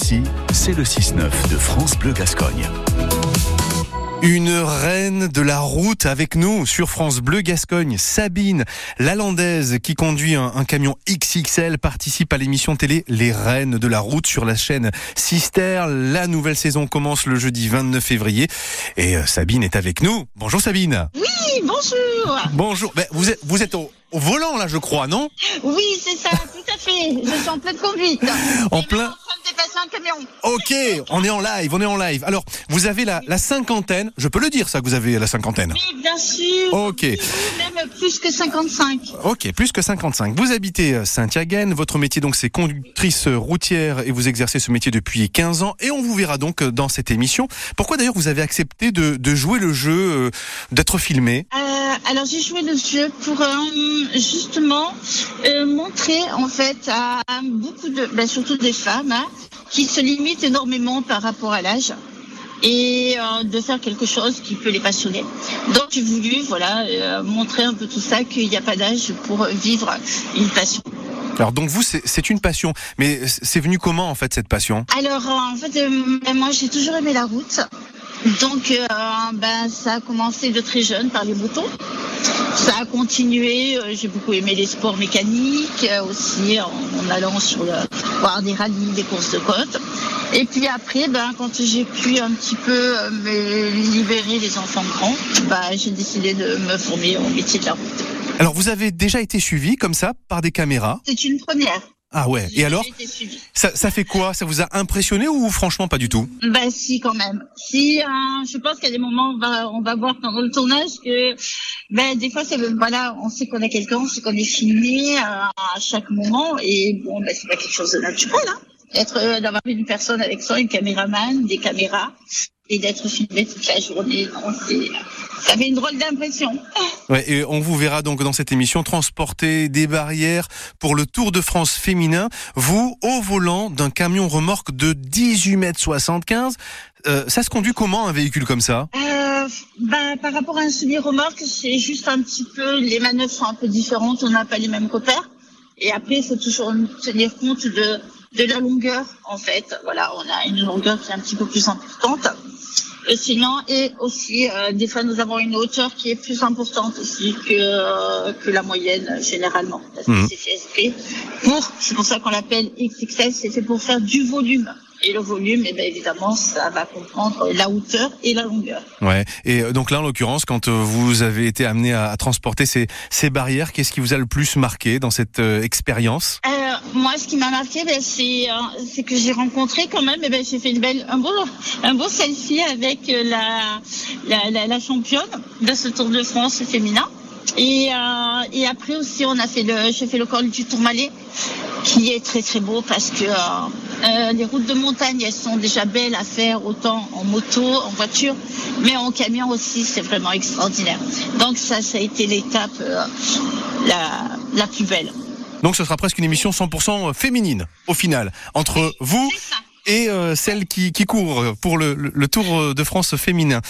Ici, c'est le 6-9 de France Bleu Gascogne. Une reine de la route avec nous sur France Bleu Gascogne, Sabine, Lalandaise, qui conduit un, camion XXL, participe à l'émission télé Les Reines de la route sur la chaîne Sister. La nouvelle saison commence le jeudi 29 février et euh, Sabine est avec nous. Bonjour Sabine. Oui, bonjour. Bonjour. Ben, vous êtes, vous êtes au, volant là, je crois, non? Oui, c'est ça, tout à fait. Je suis en pleine conduite. En plein. Ok, on est en live, on est en live. Alors, vous avez la, la cinquantaine, je peux le dire ça que vous avez la cinquantaine Oui, bien sûr. Ok. Plus que 55. Ok, plus que 55. Vous habitez euh, Saint-Yaguen, votre métier donc c'est conductrice routière et vous exercez ce métier depuis 15 ans et on vous verra donc euh, dans cette émission. Pourquoi d'ailleurs vous avez accepté de, de jouer le jeu, euh, d'être filmé? Euh, Alors j'ai joué le jeu pour justement montrer en fait à beaucoup de, ben, surtout des femmes, hein, qui se limitent énormément par rapport à l'âge et euh, de faire quelque chose qui peut les passionner. Donc j'ai voulu voilà euh, montrer un peu tout ça qu'il n'y a pas d'âge pour vivre une passion. Alors donc vous c'est une passion, mais c'est venu comment en fait cette passion? Alors en fait euh, moi j'ai toujours aimé la route. Donc ben ça a commencé de très jeune par les motos. Ça a continué, j'ai beaucoup aimé les sports mécaniques aussi en, allant sur le, voir des rallyes, des courses de côte. Et puis après, ben, quand j'ai pu un petit peu euh, me libérer les enfants grands, ben, j'ai décidé de me former au métier de la route. Alors, vous avez déjà été suivi comme ça par des caméras C'est une première. Ah ouais. Et alors, ça, ça fait quoi? Ça vous a impressionné ou franchement pas du tout? Bah si quand même. Si, hein, je pense qu'à des moments on va on va voir pendant le tournage que ben des fois c'est voilà on sait qu'on a quelqu'un, on sait qu'on est filmé à, chaque moment et bon ben c'est pas quelque chose de naturel. Hein être euh, d'avoir une personne avec soi, une caméraman, des caméras, et d'être filmé toute la journée. ça fait une drôle d'impression. Ouais, et on vous verra donc dans cette émission transporter des barrières pour le Tour de France féminin. Vous, au volant d'un camion remorque de 18 mètres 75. Euh, ça se conduit comment un véhicule comme ça? Euh, bah, Par rapport à un semi-remorque, c'est juste un petit peu, les manœuvres sont un peu différentes, on n'a pas les mêmes repères. Et après, il faut toujours tenir compte de de la longueur en fait. Voilà, on a une longueur qui est un petit peu plus importante. Et sinon, et aussi, euh, des fois, nous avons une hauteur qui est plus importante aussi que, euh, que la moyenne généralement. Parce que mhm. c'est pour, c'est pour ça qu'on l'appelle XXL, c'est fait pour faire du volume. Et le volume, eh bien, évidemment, ça va comprendre la hauteur et la longueur. Ouais. Et euh, donc là, en l'occurrence, quand vous avez été amené à, transporter ces, ces barrières, qu'est-ce qui vous a le plus marqué dans cette expérience? Moi, ce qui m'a marqué, ben, c'est, euh, c'est que j'ai rencontré quand même, eh ben, j'ai fait un beau, selfie avec euh, la, championne de ce Tour de France féminin. Et, euh, après aussi, on a fait j'ai fait le col du Tourmalet, qui est très très beau parce que euh, les routes de montagne, elles sont déjà belles à faire autant en moto, en voiture, mais en camion aussi, c'est vraiment extraordinaire. Donc ça, ça a été l'étape la plus belle. Donc ce sera presque une émission 100% féminine au final entre vous et euh, celle qui, qui court pour le, le, Tour de France féminin.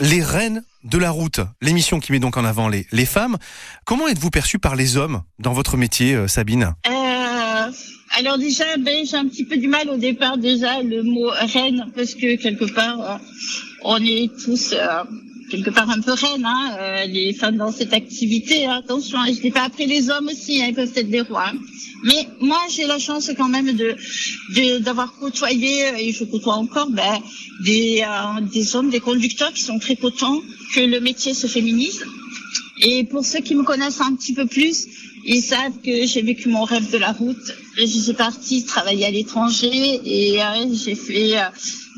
Les reines de la route, l'émission qui met donc en avant les, les femmes. Comment êtes-vous perçue par les hommes dans votre métier, euh, Sabine? Euh, Alors déjà, ben, j'ai un petit peu du mal au départ déjà le mot reine parce que quelque part, euh, on est tous quelque part un peu reine, hein, euh, les femmes dans cette activité. Hein, attention, je dis pas après les hommes aussi, hein, ils peuvent être des rois. Hein. Mais moi, j'ai la chance quand même de d'avoir côtoyé et je côtoie encore ben, des euh, des hommes, des conducteurs qui sont très contents que le métier se féminise. Et pour ceux qui me connaissent un petit peu plus, ils savent que j'ai vécu mon rêve de la route. Je suis partie travailler à l'étranger et euh, j'ai fait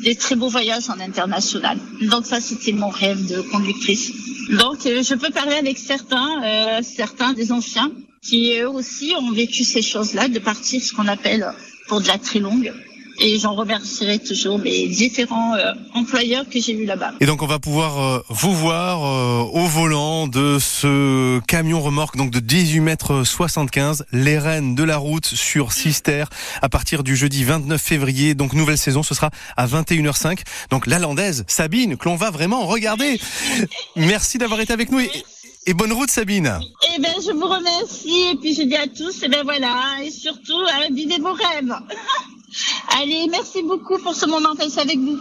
des très beaux voyages en international. Donc ça, c'était mon rêve de conductrice. Donc euh, je peux parler avec certains, euh, certains des anciens qui eux aussi ont vécu ces choses-là, de partir ce qu'on appelle pour de la très longue et j'en remercierai toujours mes différents euh, employeurs que j'ai vus là-bas. Et donc on va pouvoir euh, vous voir euh, au volant de ce camion remorque donc de 18 mètres 75, les reines de la route sur Sister à partir du jeudi 29 février. Donc nouvelle saison, ce sera à 21h05. Donc la landaise Sabine que l'on va vraiment regarder. Merci d'avoir été avec nous. Et bonne route Sabine. Eh ben, je vous remercie et puis je dis à tous, et ben voilà, et surtout, euh, vivez vos rêves. Allez, merci beaucoup pour ce moment passé avec vous.